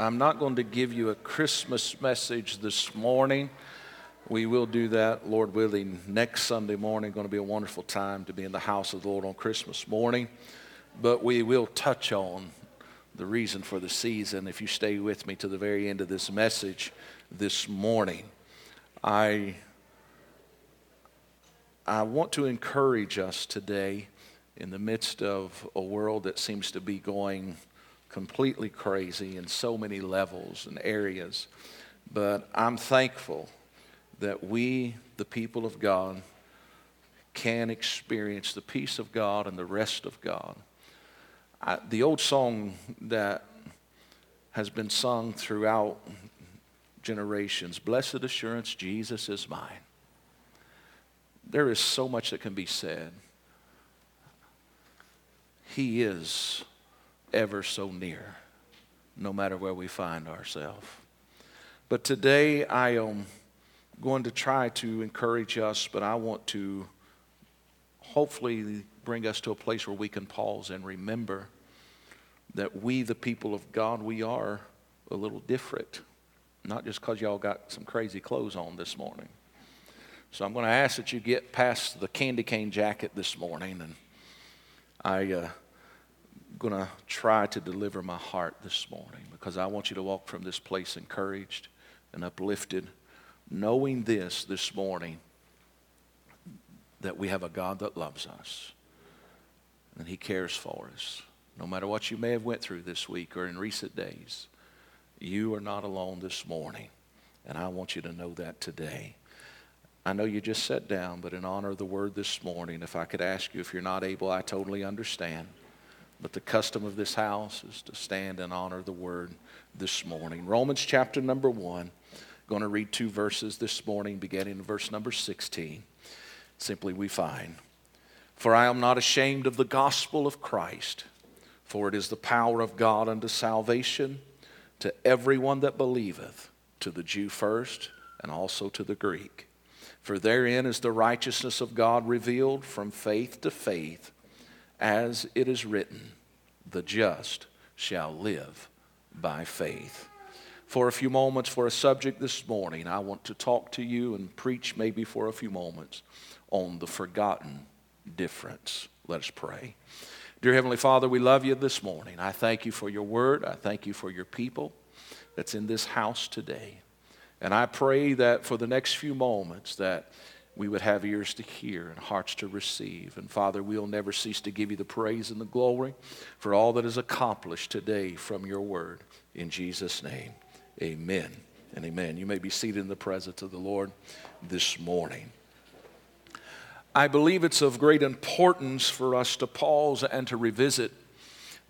I'm not going to give you a Christmas message this morning. We will do that, Lord willing, next Sunday morning. Going to be a wonderful time to be in the house of the Lord on Christmas morning. But we will touch on the reason for the season if you stay with me to the very end of this message this morning. I, I want to encourage us today in the midst of a world that seems to be going completely crazy in so many levels and areas. But I'm thankful that we, the people of God, can experience the peace of God and the rest of God. I, the old song that has been sung throughout generations Blessed assurance, Jesus is mine. There is so much that can be said. He is ever so near, no matter where we find ourselves. But today I am going to try to encourage us, but I want to hopefully bring us to a place where we can pause and remember that we, the people of God, we are a little different. Not just because y'all got some crazy clothes on this morning. So I'm going to ask that you get past the candy cane jacket this morning. And I, uh, going to try to deliver my heart this morning because I want you to walk from this place encouraged and uplifted, knowing this this morning that we have a God that loves us and He cares for us. No matter what you may have went through this week or in recent days, you are not alone this morning, and I want you to know that today. I know you just sat down, but in honor of the word this morning, if I could ask you if you're not able, I totally understand. But the custom of this house is to stand and honor the word this morning. Romans chapter number one. Going to read two verses this morning, beginning in verse number 16. Simply, we find, For I am not ashamed of the gospel of Christ, for it is the power of God unto salvation to everyone that believeth, to the Jew first, and also to the Greek. For therein is the righteousness of God revealed from faith to faith as it is written, the just shall live by faith. For a few moments, for a subject this morning, I want to talk to you and preach maybe for a few moments on the forgotten difference. Let us pray. Dear Heavenly Father, we love you this morning. I thank you for your word. I thank you for your people that's in this house today. And I pray that for the next few moments that we would have ears to hear and hearts to receive. And Father, we'll never cease to give you the praise and the glory for all that is accomplished today from your word. In Jesus' name, amen and amen. You may be seated in the presence of the Lord this morning. I believe it's of great importance for us to pause and to revisit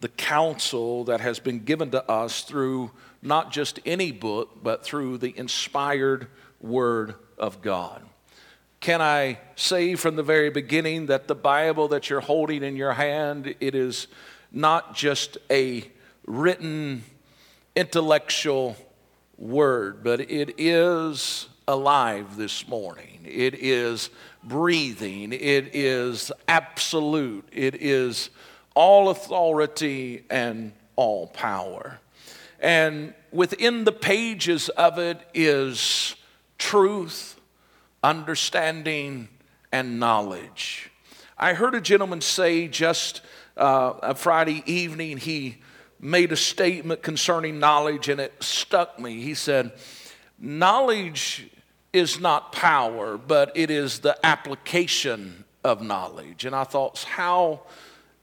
the counsel that has been given to us through not just any book, but through the inspired Word of God. Can I say from the very beginning that the Bible that you're holding in your hand, it is not just a written intellectual word, but it is alive this morning. It is breathing. It is absolute. It is all authority and all power. And within the pages of it is truth understanding, and knowledge. I heard a gentleman say just uh, a Friday evening, he made a statement concerning knowledge and it stuck me. He said, Knowledge is not power, but it is the application of knowledge. And I thought, how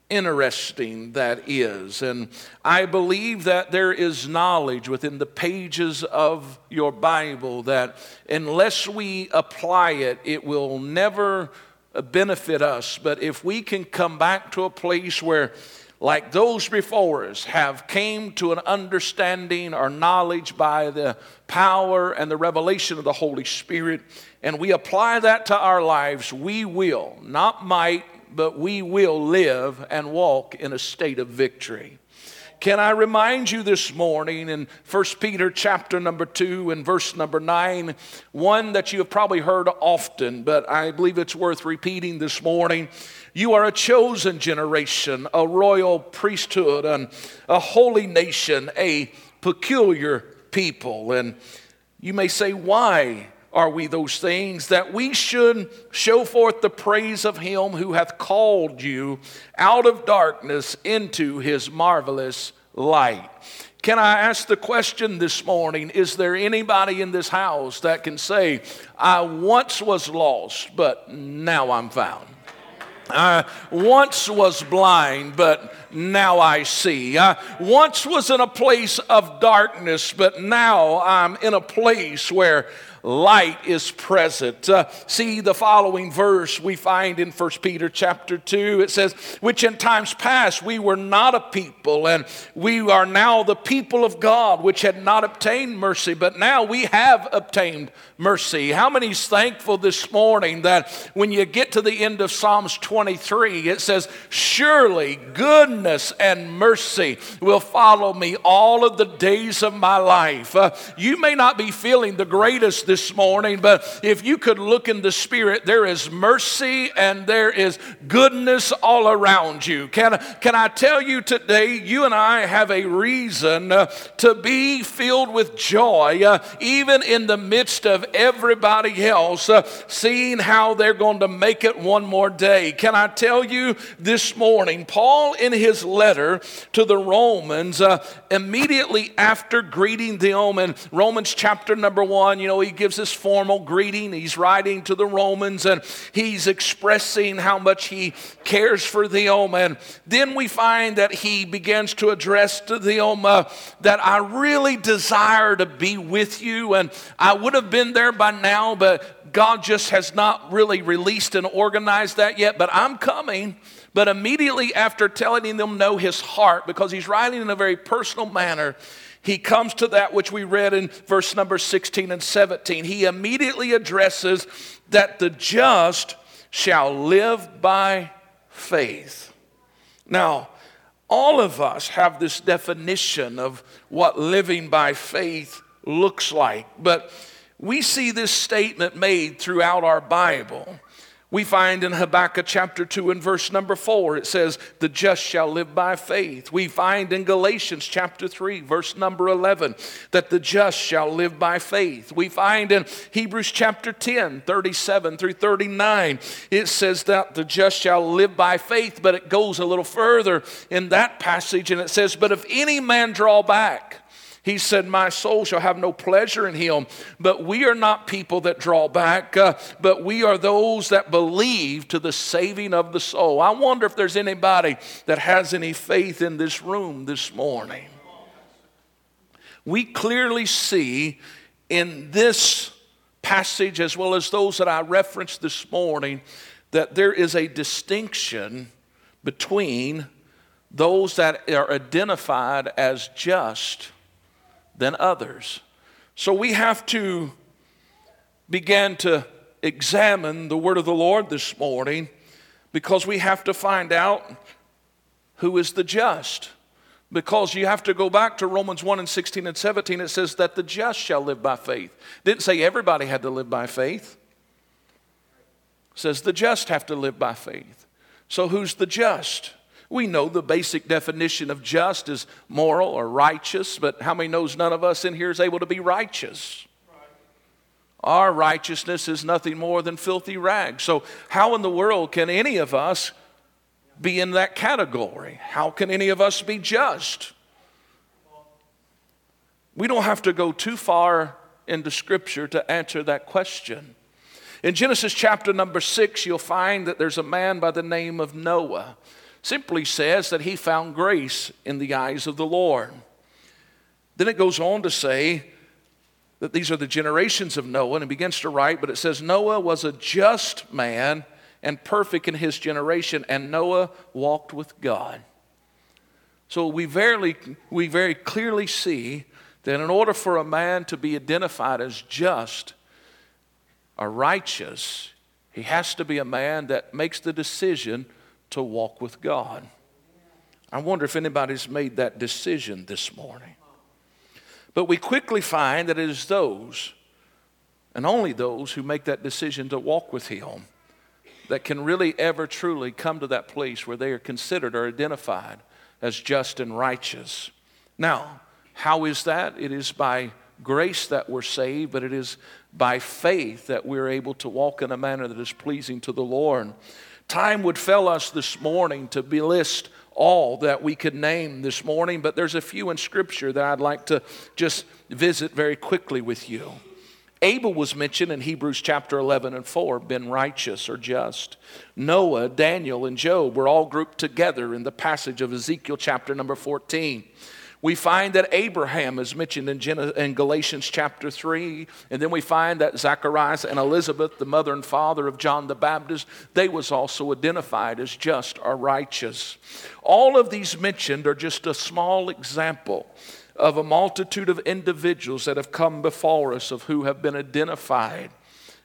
interesting that is. And I believe that there is knowledge within the pages of your Bible that unless we apply it, it will never benefit us. But if we can come back to a place where like those before us have came to an understanding or knowledge by the power and the revelation of the holy spirit and we apply that to our lives we will not might but we will live and walk in a state of victory. Can I remind you this morning in 1 Peter chapter number 2 and verse number 9, one that you have probably heard often, but I believe it's worth repeating this morning. You are a chosen generation, a royal priesthood, and a holy nation, a peculiar people. And you may say, why are we those things? That we should show forth the praise of him who hath called you out of darkness into his marvelous light. Can I ask the question this morning? Is there anybody in this house that can say, I once was lost, but now I'm found? I once was blind, but now I see. I once was in a place of darkness, but now I'm in a place where light is present. Uh, see the following verse we find in 1 Peter chapter 2. It says, Which in times past we were not a people, and we are now the people of God, which had not obtained mercy, but now we have obtained mercy. How many's thankful this morning that when you get to the end of Psalms 23, it says, Surely goodness and mercy will follow me all of the days of my life. Uh, you may not be feeling the greatest this morning, but if you could look in the Spirit, there is mercy and there is goodness all around you. Can, can I tell you today, you and I have a reason uh, to be filled with joy, uh, even in the midst of everybody else uh, seeing how they're going to make it one more day. Can I tell you this morning, Paul, in his letter to the Romans, uh, immediately after greeting them in Romans chapter number one, you know, he gives this formal greeting. He's writing to the Romans and he's expressing how much he cares for them. And then we find that he begins to address to them uh, that I really desire to be with you. And I would have been there by now, but God just has not really released and organized that yet. But I'm coming. But immediately after telling them know his heart, because he's writing in a very personal manner, he comes to that which we read in verse number 16 and 17. He immediately addresses that the just shall live by faith. Now, all of us have this definition of what living by faith looks like, but we see this statement made throughout our Bible. We find in Habakkuk chapter 2 and verse number 4, it says, The just shall live by faith. We find in Galatians chapter 3, verse number 11, that the just shall live by faith. We find in Hebrews chapter 10, 37 through 39, it says that the just shall live by faith, but it goes a little further in that passage and it says, But if any man draw back, he said, My soul shall have no pleasure in him. But we are not people that draw back, uh, but we are those that believe to the saving of the soul. I wonder if there's anybody that has any faith in this room this morning. We clearly see in this passage, as well as those that I referenced this morning, that there is a distinction between those that are identified as just than others. So we have to begin to examine the word of the Lord this morning because we have to find out who is the just. Because you have to go back to Romans 1 and 16 and 17, it says that the just shall live by faith. It didn't say everybody had to live by faith. It says the just have to live by faith. So who's the just? We know the basic definition of just is moral or righteous, but how many knows none of us in here is able to be righteous? Our righteousness is nothing more than filthy rags. So, how in the world can any of us be in that category? How can any of us be just? We don't have to go too far into Scripture to answer that question. In Genesis chapter number six, you'll find that there's a man by the name of Noah simply says that he found grace in the eyes of the Lord. Then it goes on to say that these are the generations of Noah, and it begins to write, but it says, Noah was a just man and perfect in his generation, and Noah walked with God. So we very, we very clearly see that in order for a man to be identified as just or righteous, he has to be a man that makes the decision to walk with God. I wonder if anybody's made that decision this morning. But we quickly find that it is those, and only those, who make that decision to walk with Him that can really ever truly come to that place where they are considered or identified as just and righteous. Now, How is that? It is by grace that we're saved, but it is by faith that we're able to walk in a manner that is pleasing to the Lord. Time would fail us this morning to be list all that we could name this morning, but there's a few in Scripture that I'd like to just visit very quickly with you. Abel was mentioned in Hebrews chapter 11 and 4, been righteous or just. Noah, Daniel, and Job were all grouped together in the passage of Ezekiel chapter number 14. We find that Abraham is mentioned in, Galatians chapter 3, and then we find that Zacharias and Elizabeth, the mother and father of John the Baptist, they was also identified as just or righteous. All of these mentioned are just a small example of a multitude of individuals that have come before us of who have been identified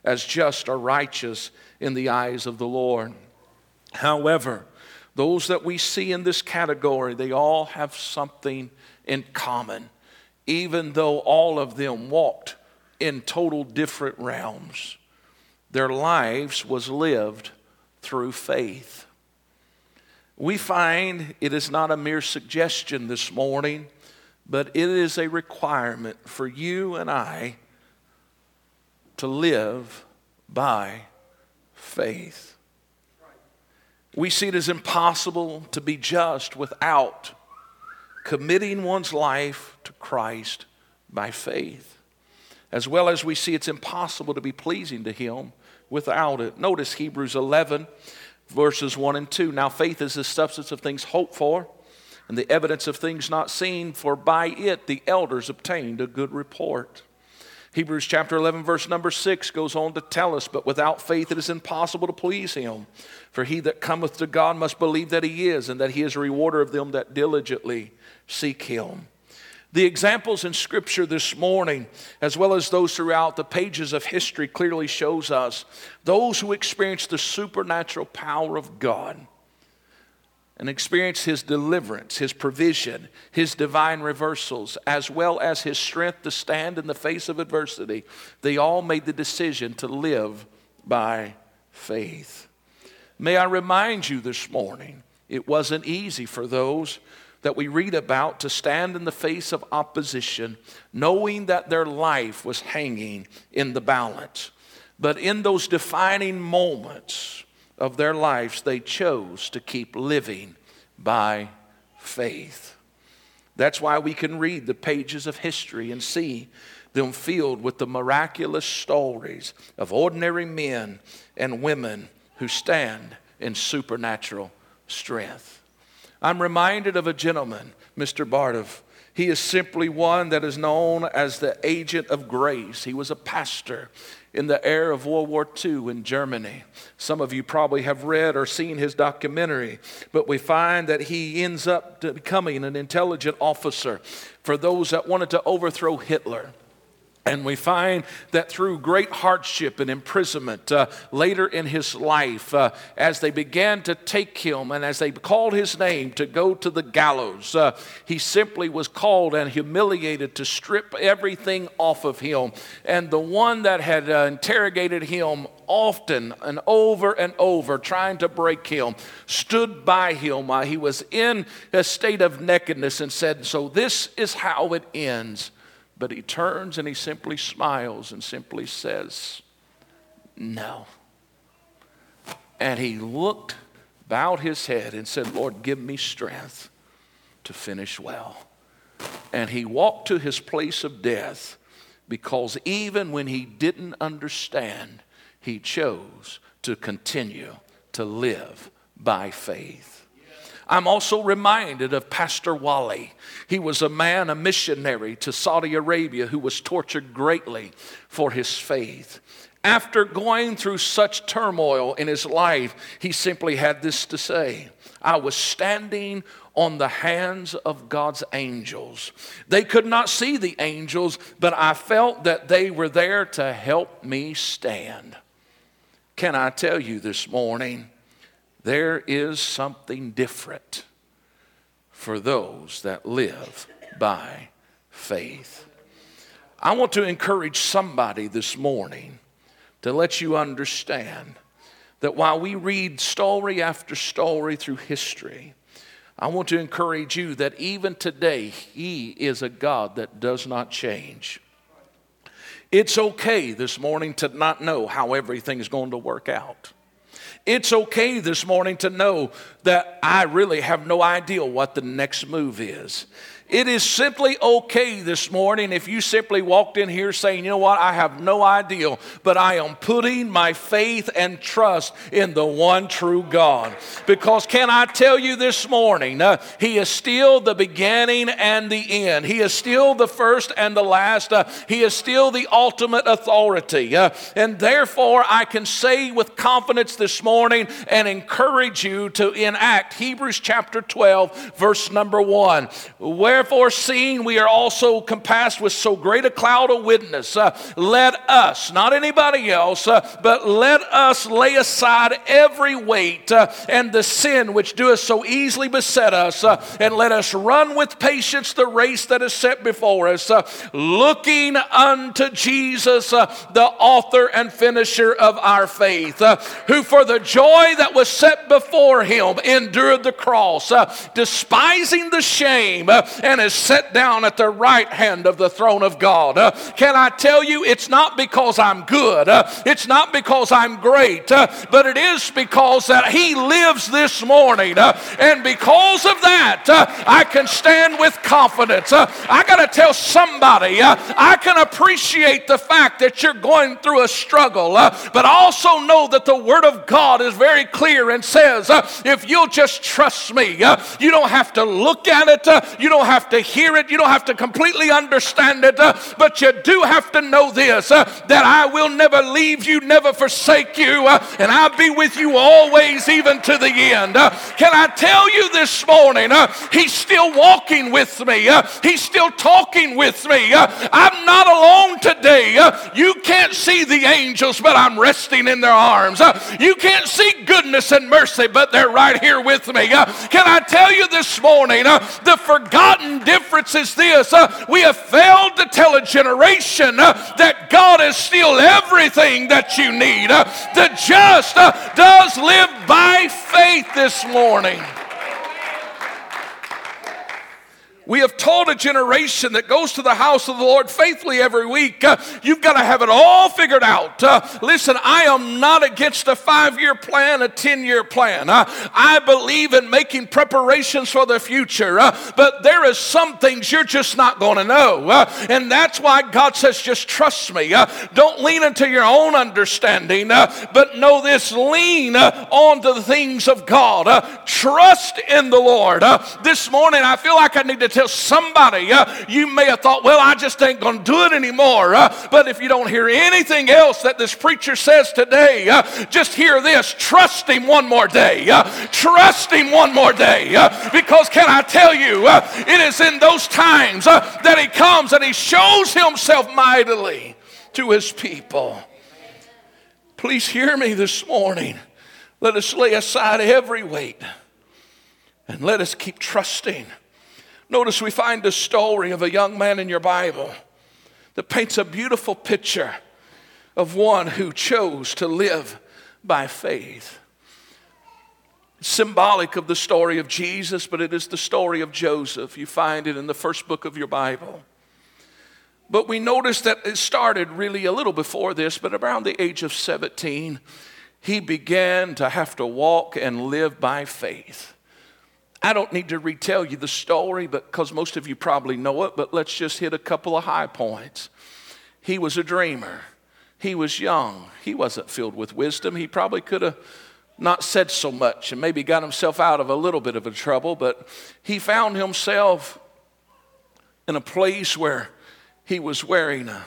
as just or righteous in the eyes of the Lord. However, those that we see in this category, they all have something in common, even though all of them walked in total different realms. Their lives was lived through faith. We find it is not a mere suggestion this morning, but it is a requirement for you and I to live by faith. We see it as impossible to be just without committing one's life to Christ by faith. As well as we see it's impossible to be pleasing to Him without it. Notice Hebrews 11, verses 1 and 2. Now, faith is the substance of things hoped for and the evidence of things not seen, for by it the elders obtained a good report. Hebrews chapter 11, verse number 6 goes on to tell us, But without faith it is impossible to please him. For he that cometh to God must believe that he is, and that he is a rewarder of them that diligently seek him. The examples in Scripture this morning, as well as those throughout the pages of history, clearly shows us those who experience the supernatural power of God and experience His deliverance, His provision, His divine reversals, as well as His strength to stand in the face of adversity, they all made the decision to live by faith. May I remind you this morning, it wasn't easy for those that we read about to stand in the face of opposition, knowing that their life was hanging in the balance. But in those defining moments, of their lives, they chose to keep living by faith. That's why we can read the pages of history and see them filled with the miraculous stories of ordinary men and women who stand in supernatural strength. I'm reminded of a gentleman, Mr. Bartow. He is simply one that is known as the agent of grace. He was a pastor in the era of World War II in Germany. Some of you probably have read or seen his documentary, but we find that he ends up becoming an intelligent officer for those that wanted to overthrow Hitler. And we find that through great hardship and imprisonment uh, later in his life, uh, as they began to take him and as they called his name to go to the gallows, uh, he simply was called and humiliated to strip everything off of him. And the one that had uh, interrogated him often and over and over, trying to break him, stood by him while he was in a state of nakedness and said, So this is how it ends. But he turns and he simply smiles and simply says, No. And he looked, bowed his head, and said, Lord, give me strength to finish well. And he walked to his place of death because even when he didn't understand, he chose to continue to live by faith. I'm also reminded of Pastor Wally. He was a man, a missionary to Saudi Arabia who was tortured greatly for his faith. After going through such turmoil in his life, he simply had this to say I was standing on the hands of God's angels. They could not see the angels, but I felt that they were there to help me stand. Can I tell you this morning? There is something different for those that live by faith. I want to encourage somebody this morning to let you understand that while we read story after story through history, I want to encourage you that even today, He is a God that does not change. It's okay this morning to not know how everything is going to work out. It's okay this morning to know that I really have no idea what the next move is. It is simply okay this morning if you simply walked in here saying, you know what, I have no idea, but I am putting my faith and trust in the one true God. Because can I tell you this morning, uh, He is still the beginning and the end. He is still the first and the last. Uh, he is still the ultimate authority. Uh, and therefore, I can say with confidence this morning and encourage you to enact Hebrews chapter 12, verse number 1. Wherefore, seeing we are also compassed with so great a cloud of witness, uh, let us, not anybody else, uh, but let us lay aside every weight uh, and the sin which doeth so easily beset us, uh, and let us run with patience the race that is set before us, uh, looking unto Jesus, uh, the author and finisher of our faith, who for the joy that was set before him endured the cross, despising the shame, and and is set down at the right hand of the throne of God. Uh, can I tell you, it's not because I'm good, uh, it's not because I'm great, uh, but it is because that He lives this morning. Uh, and because of that, uh, I can stand with confidence. Uh, I got to tell somebody, I can appreciate the fact that you're going through a struggle, but also know that the Word of God is very clear and says, if you'll just trust me, you don't have to look at it, you don't have to hear it, you don't have to completely understand it, uh, but you do have to know this uh, that I will never leave you, never forsake you, uh, and I'll be with you always, even to the end. Uh, can I tell you this morning, uh, He's still walking with me, uh, He's still talking with me. I'm not alone today. you can't see the angels, but I'm resting in their arms. you can't see goodness and mercy, but they're right here with me. can I tell you this morning, the forgotten difference is this uh, we have failed to tell a generation uh, that God is still everything that you need. Uh, the just uh, does live by faith this morning. We have told a generation that goes to the house of the Lord faithfully every week, uh, you've got to have it all figured out. Uh, listen, I am not against a five year plan, a 10 year plan. Uh, I believe in making preparations for the future, uh, but there is some things you're just not going to know. Uh, and that's why God says, just trust me. Uh, don't lean into your own understanding, but know this lean on to the things of God. trust in the Lord. this morning, I feel like I need to tell somebody, uh, you may have thought, well, I just ain't going to do it anymore. Uh, but if you don't hear anything else that this preacher says today, uh, just hear this trust him one more day. Uh, trust him one more day. Uh, because, can I tell you, uh, it is in those times that he comes and he shows himself mightily to his people. Please hear me this morning. Let us lay aside every weight and let us keep trusting Notice we find a story of a young man in your Bible that paints a beautiful picture of one who chose to live by faith. Symbolic of the story of Jesus, but it is the story of Joseph. You find it in the first book of your Bible. But we notice that it started really a little before this, but around the age of 17, he began to have to walk and live by faith. I don't need to retell you the story because most of you probably know it, but let's just hit a couple of high points. He was a dreamer. He was young. He wasn't filled with wisdom. He probably could have not said so much and maybe got himself out of a little bit of a trouble, but he found himself in a place where he was wearing a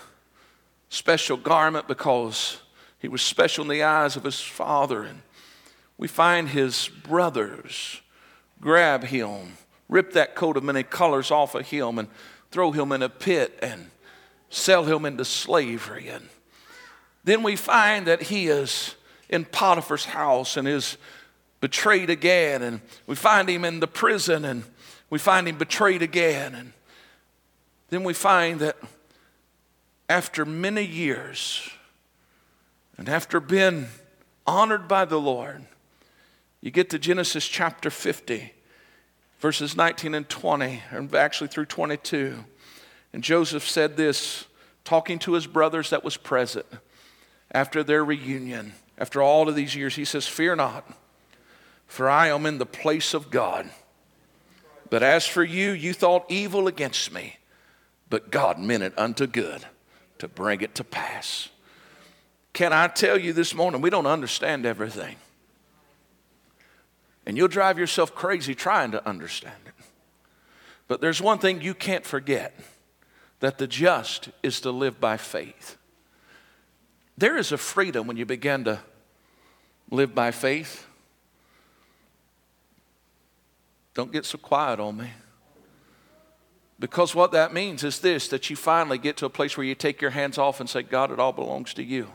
special garment because he was special in the eyes of his father. And we find his brothers grab him, rip that coat of many colors off of him, and throw him in a pit and sell him into slavery. And then we find that he is in Potiphar's house and is betrayed again. And we find him in the prison and we find him betrayed again. And then we find that after many years and after being honored by the Lord, you get to Genesis chapter 50, verses 19 and 20, and actually through 22. And Joseph said this, talking to his brothers that was present after their reunion, after all of these years. He says, Fear not, for I am in the place of God. But as for you, you thought evil against me, but God meant it unto good to bring it to pass. Can I tell you this morning, we don't understand everything. And you'll drive yourself crazy trying to understand it. But there's one thing you can't forget that the just is to live by faith. There is a freedom when you begin to live by faith. Don't get so quiet on me. Because what that means is this that you finally get to a place where you take your hands off and say, God, it all belongs to you.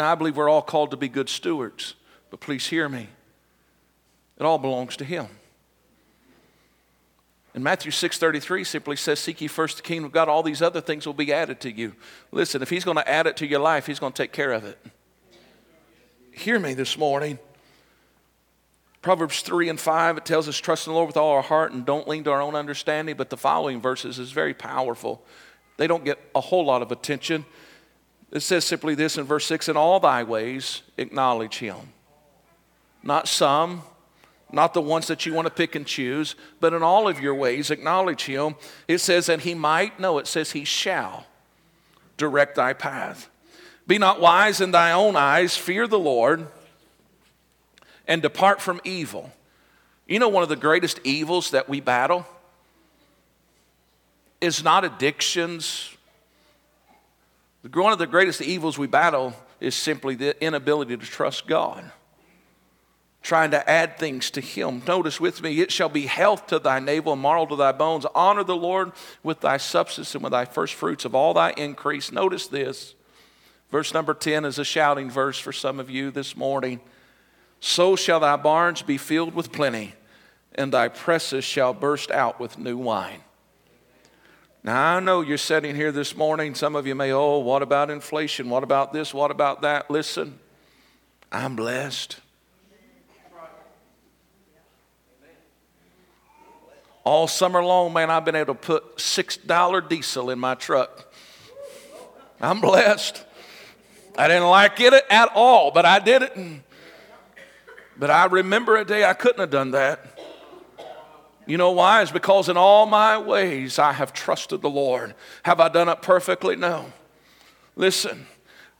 Now, I believe we're all called to be good stewards, but please hear me. It all belongs to Him. And Matthew 6:33 simply says, Seek ye first the kingdom of God, all these other things will be added to you. Listen, if He's going to add it to your life, He's going to take care of it. Hear me this morning. Proverbs 3 and 5, it tells us, Trust in the Lord with all our heart and don't lean to our own understanding. But the following verses is very powerful. They don't get a whole lot of attention. It says simply this in verse 6 In all thy ways, acknowledge him. Not some, not the ones that you want to pick and choose, but in all of your ways, acknowledge him. It says, And he might, no, it says, He shall direct thy path. Be not wise in thy own eyes, fear the Lord and depart from evil. You know, one of the greatest evils that we battle is not addictions. One of the greatest evils we battle is simply the inability to trust God, trying to add things to Him. Notice with me, it shall be health to thy navel and marrow to thy bones. Honor the Lord with thy substance and with thy first fruits of all thy increase. Notice this. Verse number 10 is a shouting verse for some of you this morning. So shall thy barns be filled with plenty, and thy presses shall burst out with new wine. Now, I know you're sitting here this morning. Some of you may, oh, what about inflation? What about this? What about that? Listen, I'm blessed. All summer long, man, I've been able to put $6 diesel in my truck. I'm blessed. I didn't like it at all, but I did it. But I remember a day I couldn't have done that. You know why? It's because in all my ways I have trusted the Lord. Have I done it perfectly? No. Listen,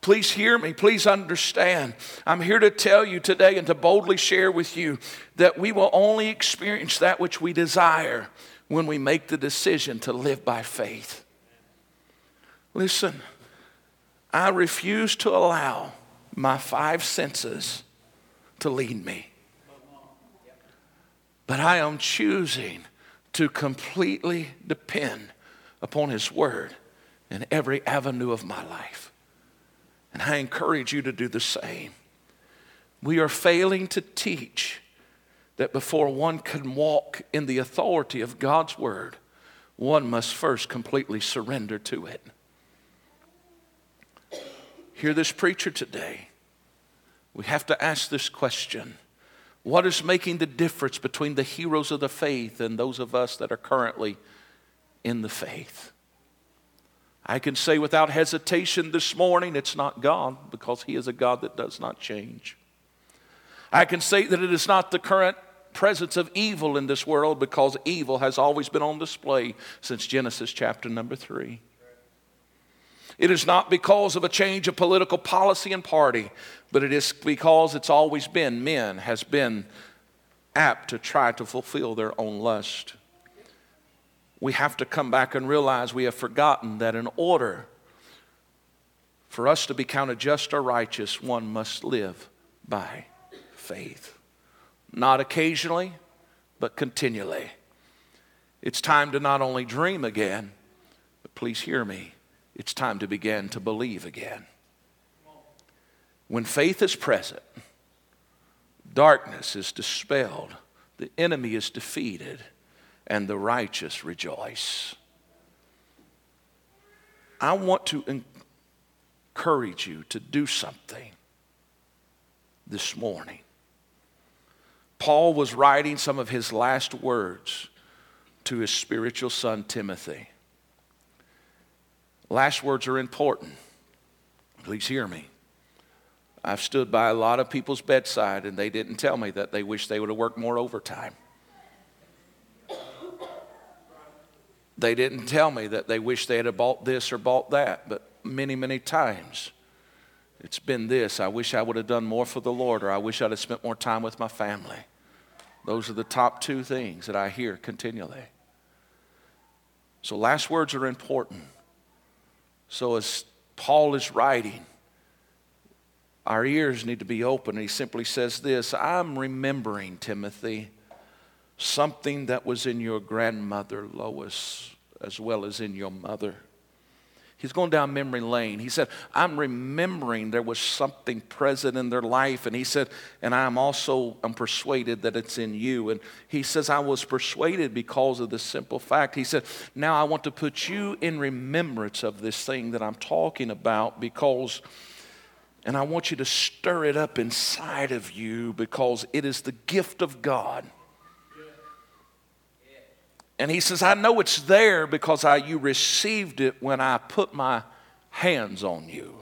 please hear me. Please understand. I'm here to tell you today and to boldly share with you that we will only experience that which we desire when we make the decision to live by faith. Listen, I refuse to allow my five senses to lead me. But I am choosing to completely depend upon His Word in every avenue of my life. And I encourage you to do the same. We are failing to teach that before one can walk in the authority of God's Word, one must first completely surrender to it. Hear this preacher today we have to ask this question What is making the difference between the heroes of the faith and those of us that are currently in the faith? I can say without hesitation this morning, it's not God because He is a God that does not change. I can say that it is not the current presence of evil in this world because evil has always been on display since Genesis chapter number three. It is not because of a change of political policy and party, but it is because it's always been men has been apt to try to fulfill their own lust. We have to come back and realize we have forgotten that in order for us to be counted just or righteous, one must live by faith. Not occasionally, but continually. It's time to not only dream again, but please hear me it's time to begin to believe again. When faith is present, darkness is dispelled, the enemy is defeated, and the righteous rejoice. I want to encourage you to do something this morning. Paul was writing some of his last words to his spiritual son, Timothy. Last words are important. Please hear me. I've stood by a lot of people's bedside and they didn't tell me that they wish they would have worked more overtime. They didn't tell me that they wish they had bought this or bought that, but many, many times it's been this I wish I would have done more for the Lord, or I wish I'd have spent more time with my family. Those are the top two things that I hear continually. So, last words are important. So, as Paul is writing, our ears need to be open. He simply says this I'm remembering, Timothy, something that was in your grandmother, Lois, as well as in your mother. He's going down memory lane. He said, I'm remembering there was something present in their life. And he said, and I'm also, I'm persuaded that it's in you. And he says, I was persuaded because of the simple fact. He said, now I want to put you in remembrance of this thing that I'm talking about because, and I want you to stir it up inside of you because it is the gift of God and he says, I know it's there because I, you received it when I put my hands on you.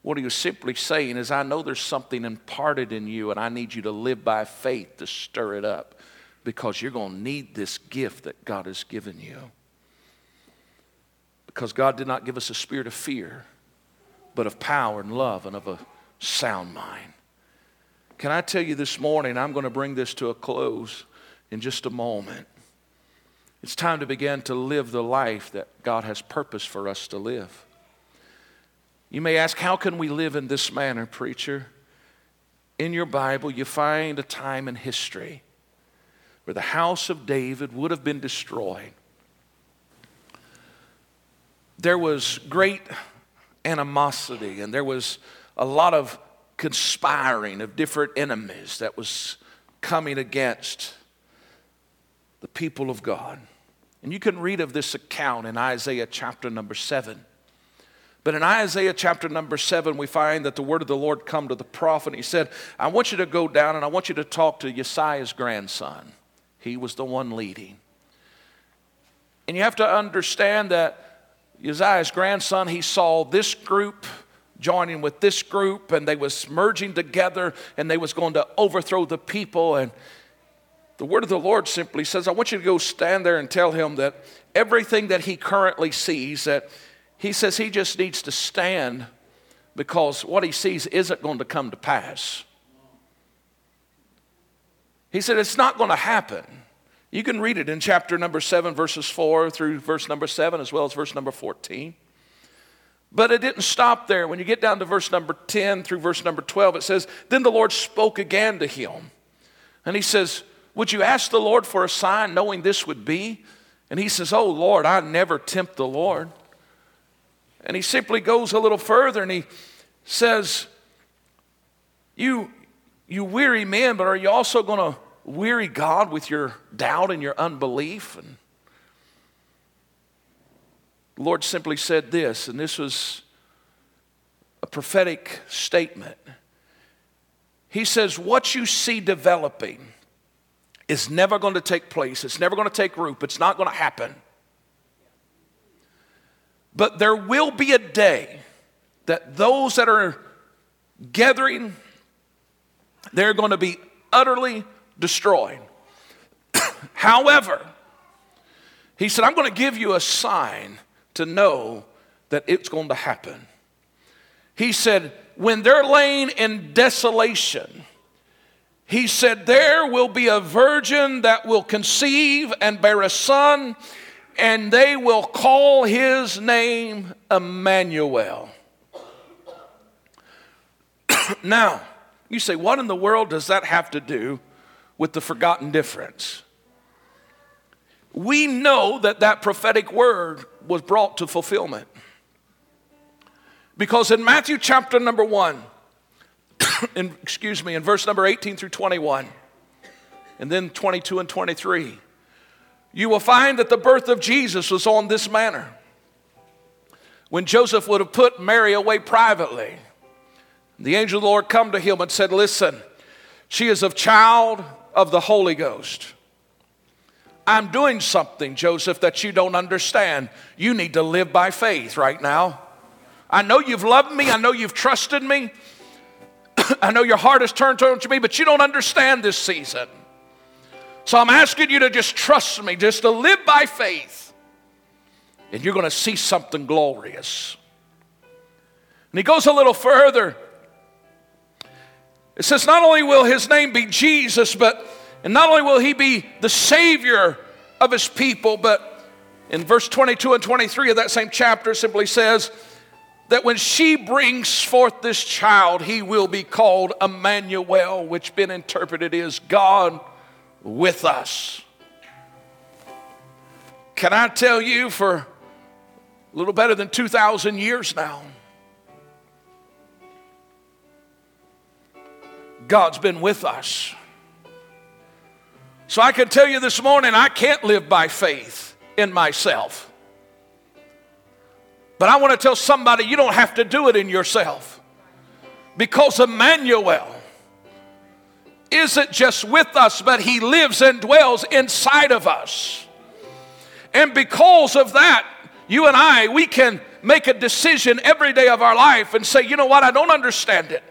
What he was simply saying is, I know there's something imparted in you, and I need you to live by faith to stir it up because you're going to need this gift that God has given you. Because God did not give us a spirit of fear, but of power and love and of a sound mind. Can I tell you this morning, I'm going to bring this to a close in just a moment. It's time to begin to live the life that God has purpose for us to live. You may ask, how can we live in this manner, preacher? In your Bible, you find a time in history where the house of David would have been destroyed. There was great animosity and there was a lot of conspiring of different enemies that was coming against the people of God. And you can read of this account in Isaiah chapter number seven. But in Isaiah chapter number seven, we find that the word of the Lord come to the prophet. He said, I want you to go down and I want you to talk to Uzziah's grandson. He was the one leading. And you have to understand that Uzziah's grandson, he saw this group joining with this group and they was merging together and they was going to overthrow the people and the word of the Lord simply says, I want you to go stand there and tell him that everything that he currently sees, that he says he just needs to stand because what he sees isn't going to come to pass. He said, It's not going to happen. You can read it in chapter number 7, verses 4 through verse number 7, as well as verse number 14. But it didn't stop there. When you get down to verse number 10 through verse number 12, it says, Then the Lord spoke again to him. And he says, would you ask the Lord for a sign knowing this would be? And he says, Oh Lord, I never tempt the Lord. And he simply goes a little further and he says, You, you weary men, but are you also going to weary God with your doubt and your unbelief? And the Lord simply said this, and this was a prophetic statement. He says, What you see developing is never going to take place. It's never going to take root. It's not going to happen. But there will be a day that those that are gathering, they're going to be utterly destroyed. However, he said, I'm going to give you a sign to know that it's going to happen. He said, when they're laying in desolation, he said, There will be a virgin that will conceive and bear a son, and they will call his name Emmanuel. now, you say, What in the world does that have to do with the forgotten difference? We know that that prophetic word was brought to fulfillment. Because in Matthew chapter number one, in, excuse me, in verse number 18 through 21, and then 22 and 23, you will find that the birth of Jesus was on this manner. When Joseph would have put Mary away privately, the angel of the Lord come to him and said, Listen, She is of child of the Holy Ghost. I'm doing something, Joseph, that you don't understand. You need to live by faith right now. I know you've loved me. I know you've trusted me. I know your heart has turned towards me, but you don't understand this season. So I'm asking you to just trust me, just to live by faith, and you're going to see something glorious. And he goes a little further. It says, not only will his name be Jesus, but and not only will he be the savior of his people, but in verse 22 and 23 of that same chapter simply says that when she brings forth this child, he will be called Emmanuel, which been interpreted is God with us. Can I tell you for a little better than 2,000 years now, God's been with us. So I can tell you this morning, I can't live by faith in myself. But I want to tell somebody you don't have to do it in yourself. Because Emmanuel isn't just with us, but he lives and dwells inside of us. And because of that, you and I, we can make a decision every day of our life and say, you know what, I don't understand it.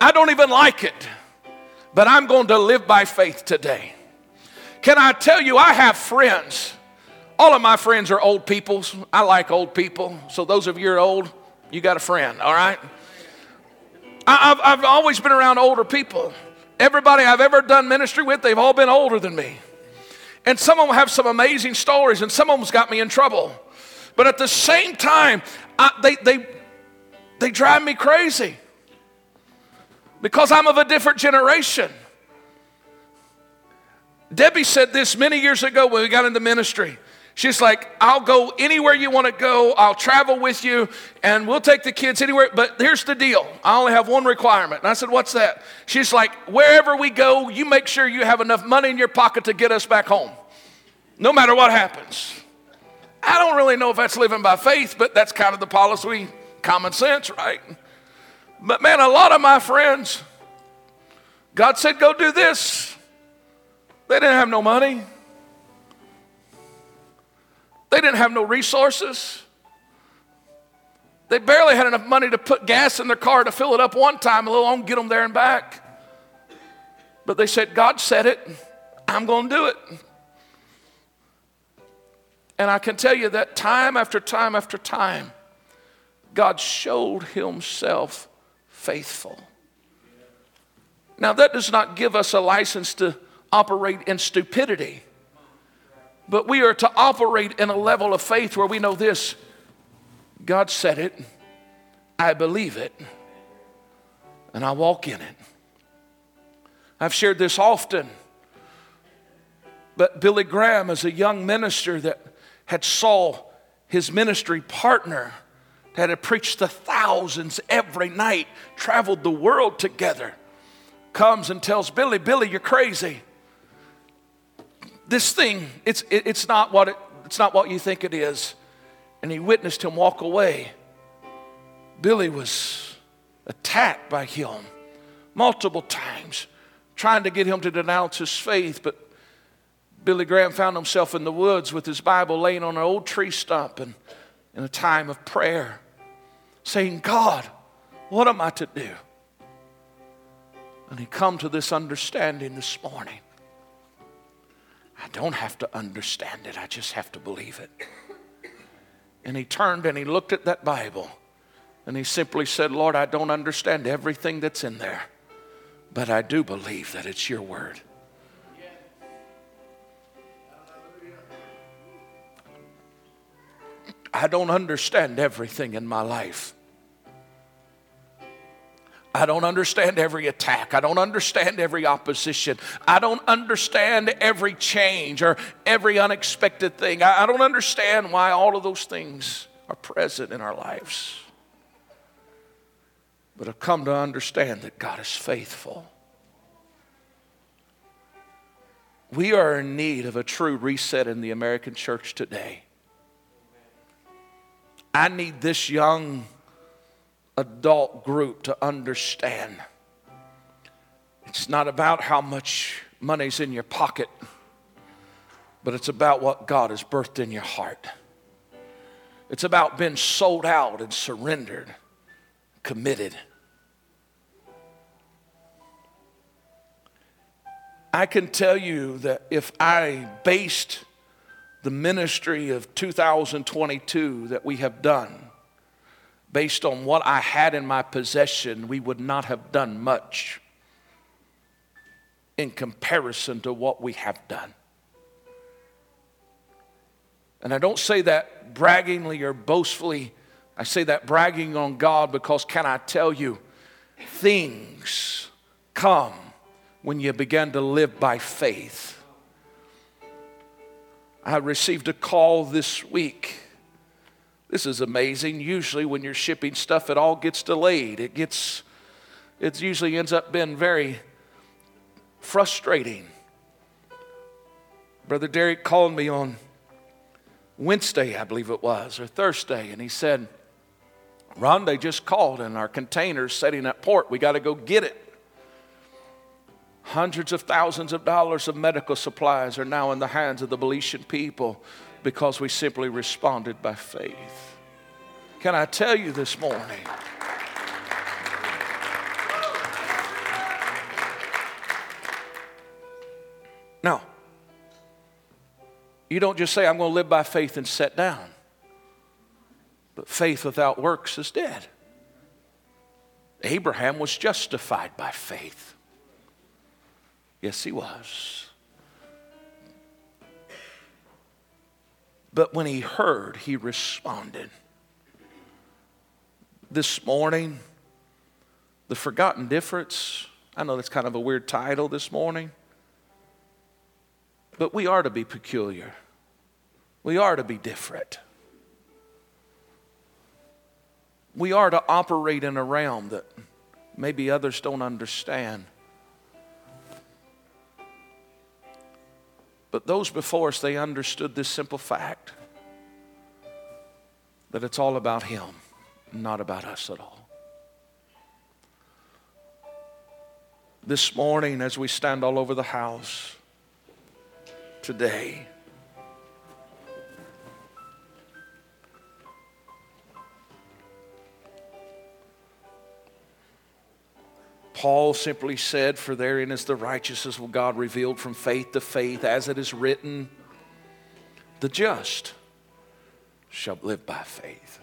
I don't even like it but I'm going to live by faith today. Can I tell you, I have friends. All of my friends are old people. I like old people. So, those of you are old, you got a friend, all right? I've, I've always been around older people. Everybody I've ever done ministry with, they've all been older than me. And some of them have some amazing stories, and some of them's got me in trouble. But at the same time, I, they, they, they drive me crazy because I'm of a different generation. Debbie said this many years ago when we got into ministry. She's like, I'll go anywhere you want to go. I'll travel with you and we'll take the kids anywhere. But here's the deal I only have one requirement. And I said, What's that? She's like, Wherever we go, you make sure you have enough money in your pocket to get us back home, no matter what happens. I don't really know if that's living by faith, but that's kind of the policy, common sense, right? But man, a lot of my friends, God said, go do this. They didn't have no money, they didn't have no resources. They barely had enough money to put gas in their car to fill it up one time, let alone get them there and back. But they said, God said it, I'm going to do it. And I can tell you that time after time after time, God showed Himself faithful. Now, that does not give us a license to operate in stupidity, but we are to operate in a level of faith where we know this God said it, I believe it, and I walk in it. I've shared this often, but Billy Graham, as a young minister that had saw his ministry partner that had preached to thousands every night, traveled the world together, comes and tells Billy, Billy, you're crazy. This thing, it's, it, it's, not what it, it's not what you think it is. And he witnessed him walk away. Billy was attacked by him multiple times, trying to get him to denounce his faith, but Billy Graham found himself in the woods with his Bible laying on an old tree stump and in a time of prayer saying, God, what am I to do? And he come to this understanding this morning. I don't have to understand it, I just have to believe it. And he turned and he looked at that Bible and he simply said, Lord, I don't understand everything that's in there, but I do believe that it's your word. I don't understand everything in my life. I don't understand every attack. I don't understand every opposition. I don't understand every change or every unexpected thing. I, don't understand why all of those things are present in our lives. But I've come to understand that God is faithful. We are in need of a true reset in the American church today. I need this young adult group to understand It's not about how much money's in your pocket, but it's about what God has birthed in your heart. It's about being sold out and surrendered, committed. I can tell you that if I based the ministry of 2022 that we have done based on what I had in my possession, we would not have done much in comparison to what we have done. And I don't say that braggingly or boastfully. I say that bragging on God because, can I tell you, things come when you begin to live by faith. I received a call this week. This is amazing. Usually, when you're shipping stuff, it all gets delayed. It gets, it usually ends up being very frustrating. Brother Derek called me on Wednesday, I believe it was, or Thursday, and he said, Ron, they just called and our container's sitting at port. We got to go get it. Hundreds of thousands of dollars of medical supplies are now in the hands of the Belizean people because we simply responded by faith. Can I tell you this morning? Now, you don't just say, I'm going to live by faith and sit down. But faith without works is dead. Abraham was justified by faith. Yes, he was. But when he heard, he responded. This morning, The Forgotten Difference. I know that's kind of a weird title this morning, but we are to be peculiar. We are to be different. We are to operate in a realm that maybe others don't understand. But those before us, they understood this simple fact that it's all about Him, not about us at all. This morning, as we stand all over the house today, Paul simply said, For therein is the righteousness of God revealed from faith to faith, as it is written, the just shall live by faith.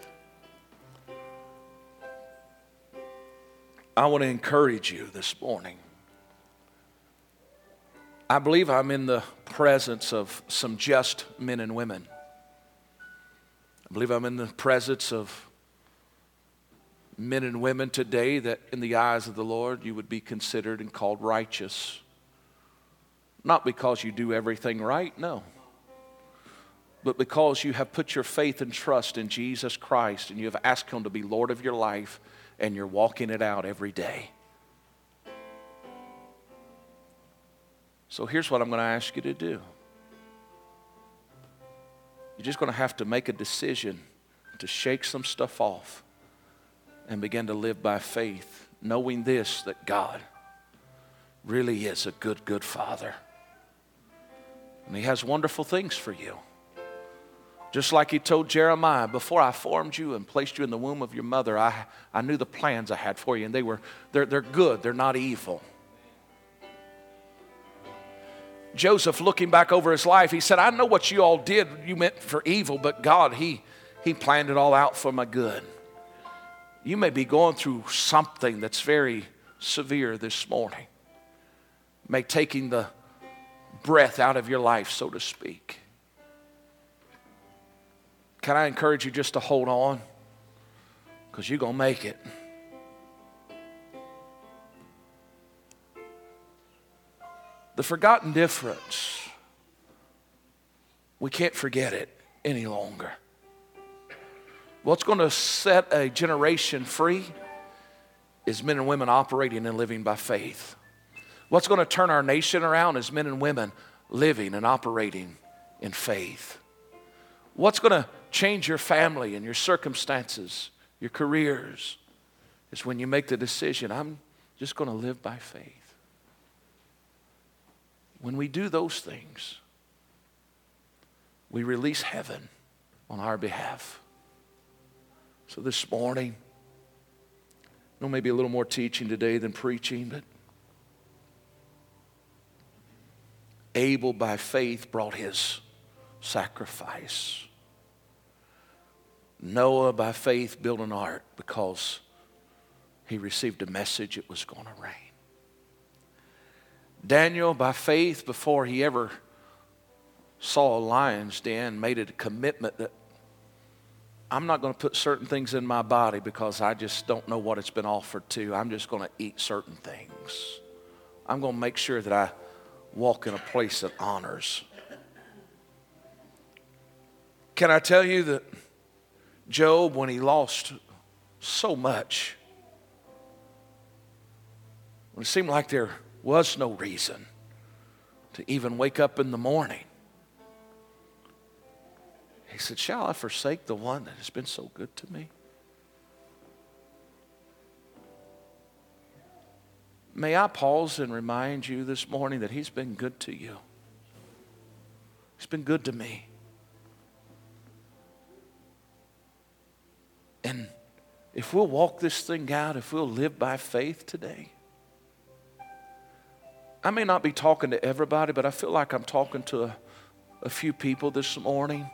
I want to encourage you this morning. I believe I'm in the presence of some just men and women. I believe I'm in the presence of men and women today that, in the eyes of the Lord, you would be considered and called righteous. Not because you do everything right, no. But because you have put your faith and trust in Jesus Christ and you have asked Him to be Lord of your life and you're walking it out every day. So here's what I'm going to ask you to do. You're just going to have to make a decision to shake some stuff off and begin to live by faith, knowing this that God really is a good, good Father. And He has wonderful things for you. Just like He told Jeremiah, before I formed you and placed you in the womb of your mother, I, I knew the plans I had for you, and they were, they're, they're good, they're not evil. Joseph, looking back over his life, he said, I know what you all did, you meant for evil, but God, He, he planned it all out for my good. You may be going through something that's very severe this morning. May taking the breath out of your life, so to speak. Can I encourage you just to hold on? Because you're going to make it. The forgotten difference, we can't forget it any longer. What's going to set a generation free is men and women operating and living by faith. What's going to turn our nation around is men and women living and operating in faith. What's going to change your family and your circumstances, your careers, is when you make the decision I'm just going to live by faith. When we do those things, we release heaven on our behalf. So this morning, know maybe a little more teaching today than preaching, but Abel by faith brought his sacrifice. Noah by faith built an ark because he received a message it was going to rain. Daniel by faith before he ever saw a lion's den made it a commitment that I'm not going to put certain things in my body because I just don't know what it's been offered to. I'm just going to eat certain things. I'm going to make sure that I walk in a place that honors. Can I tell you that Job, when he lost so much, when it seemed like there was no reason to even wake up in the morning, he said, Shall I forsake the one that has been so good to me? May I pause and remind you this morning that He's been good to you. He's been good to me. And if we'll walk this thing out, if we'll live by faith today, I may not be talking to everybody, but I feel like I'm talking to a, a few people this morning.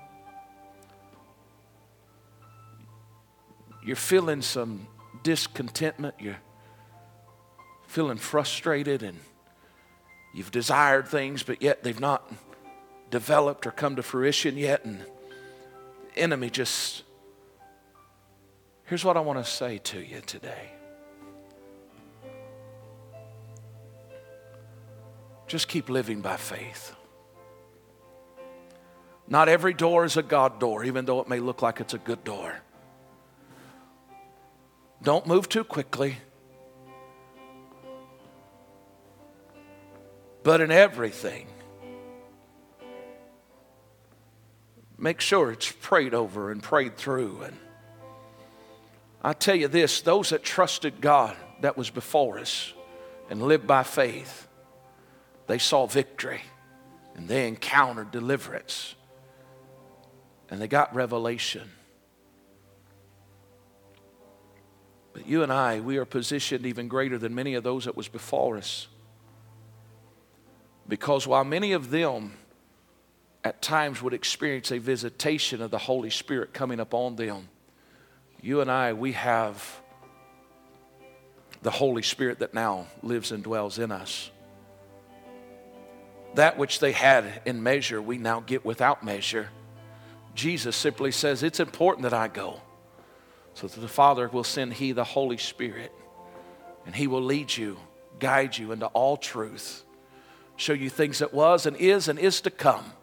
You're feeling some discontentment. You're feeling frustrated and you've desired things, but yet they've not developed or come to fruition yet. And the enemy just. Here's what I want to say to you today. Just keep living by faith. Not every door is a God door, even though it may look like it's a good door. Don't move too quickly. But in everything, make sure it's prayed over and prayed through. And I tell you this those that trusted God that was before us and lived by faith, they saw victory and they encountered deliverance and they got revelation. But you and I, we are positioned even greater than many of those that was before us. Because while many of them at times would experience a visitation of the Holy Spirit coming upon them, you and I, we have the Holy Spirit that now lives and dwells in us. That which they had in measure, we now get without measure. Jesus simply says, It's important that I go, so that the Father will send He the Holy Spirit, and He will lead you, guide you into all truth, show you things that was and is and is to come.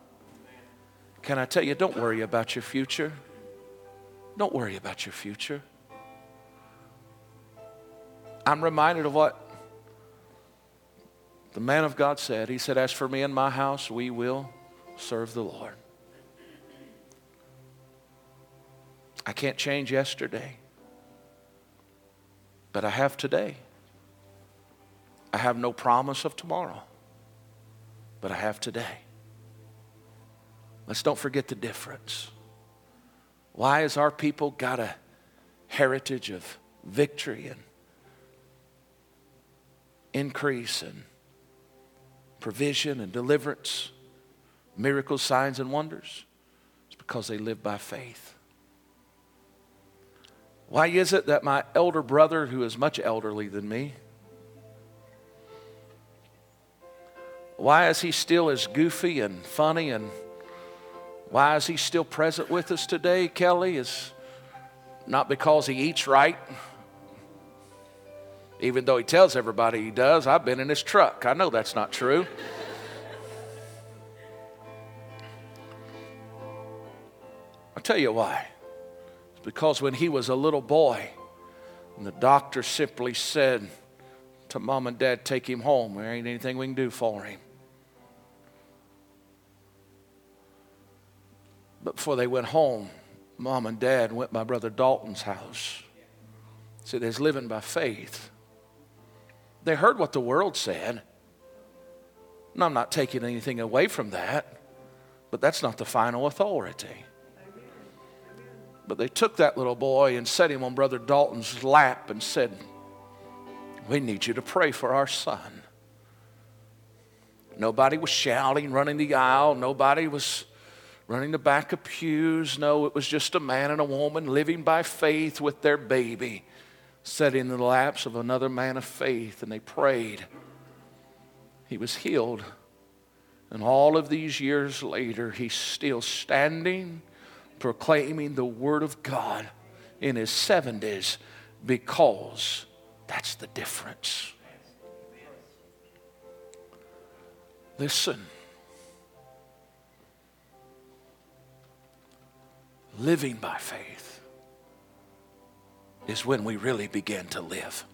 Can I tell you, don't worry about your future. Don't worry about your future. I'm reminded of what the man of God said, He said, As for me and my house, we will serve the Lord. I can't change yesterday, but I have today. I have no promise of tomorrow, but I have today. Let's don't forget the difference. Why has our people got a heritage of victory and increase and provision and deliverance, miracles, signs, and wonders? It's because they live by faith. Why is it that my elder brother, who is much elderly than me, why is he still as goofy and funny and why is he still present with us today, Kelly? Is not because he eats right, even though he tells everybody he does. I've been in his truck. I know that's not true. I'll tell you why. Because when he was a little boy, and the doctor simply said to mom and dad, Take him home. There ain't anything we can do for him. But before they went home, mom and dad went by Brother Dalton's house. See, they're living by faith. They heard what the world said. And I'm not taking anything away from that, but that's not the final authority. But they took that little boy and set him on Brother Dalton's lap and said, We need you to pray for our son. Nobody was shouting, running the aisle. Nobody was running the back of pews. No, it was just a man and a woman living by faith with their baby, set in the laps of another man of faith, and they prayed. He was healed. And all of these years later, he's still standing, proclaiming the Word of God in his 70s because that's the difference. Listen. Living by faith is when we really begin to live.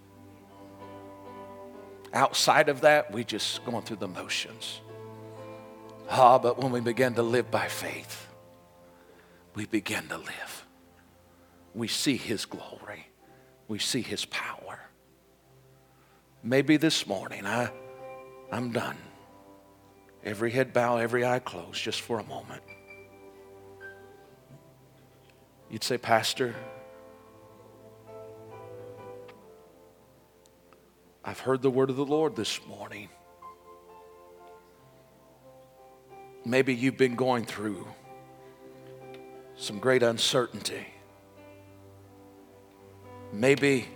Outside of that, we just going through the motions. Ah, but when we begin to live by faith, we begin to live. We see His glory, we see His power. Maybe this morning, I, I'm done. Every head bow, every eye closed, just for a moment. You'd say, Pastor, I've heard the word of the Lord this morning. Maybe you've been going through some great uncertainty. Maybe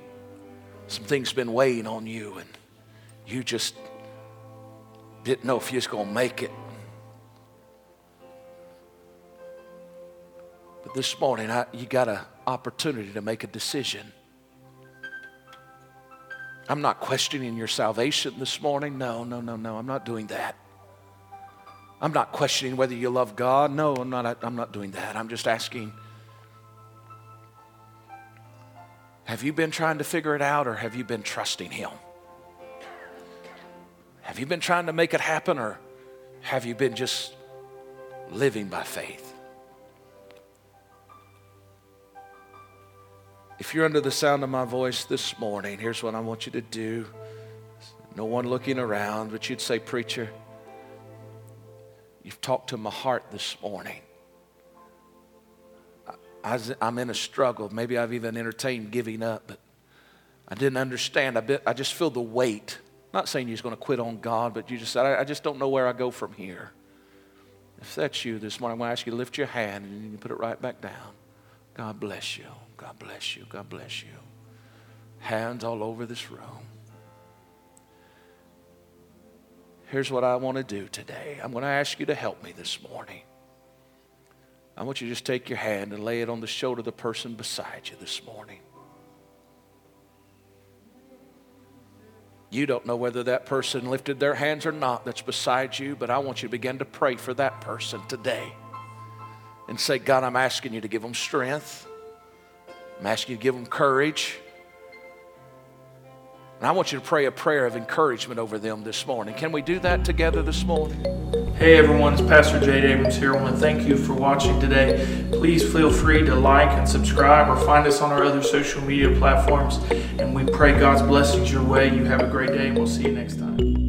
some things been weighing on you and you just didn't know if you was going to make it. But this morning, I, you got an opportunity to make a decision. I'm not questioning your salvation this morning. No, no, no, no. I'm not doing that. I'm not questioning whether you love God. No, I'm not, I'm not doing that. I'm just asking have you been trying to figure it out or have you been trusting Him? Have you been trying to make it happen or have you been just living by faith? If you're under the sound of my voice this morning, here's what I want you to do. No one looking around, but you'd say, Preacher, you've talked to my heart this morning. I, am in a struggle. Maybe I've even entertained giving up, but I didn't understand. I, bit, I just feel the weight. Not saying you're going to quit on God, but you just said, I, I just don't know where I go from here. If that's you this morning, I'm going to ask you to lift your hand and you put it right back down. God bless you. God bless you. God bless you. Hands all over this room. Here's what I want to do today. I'm going to ask you to help me this morning. I want you to just take your hand and lay it on the shoulder of the person beside you this morning. You don't know whether that person lifted their hands or not that's beside you, but I want you to begin to pray for that person today and say, God, I'm asking you to give them strength. I'm asking you to give them courage. And I want you to pray a prayer of encouragement over them this morning. Can we do that together this morning? Hey everyone, it's Pastor Jade Abrams here. I want to thank you for watching today. Please feel free to like and subscribe or find us on our other social media platforms. And we pray God's blessings your way. You have a great day, and we'll see you next time.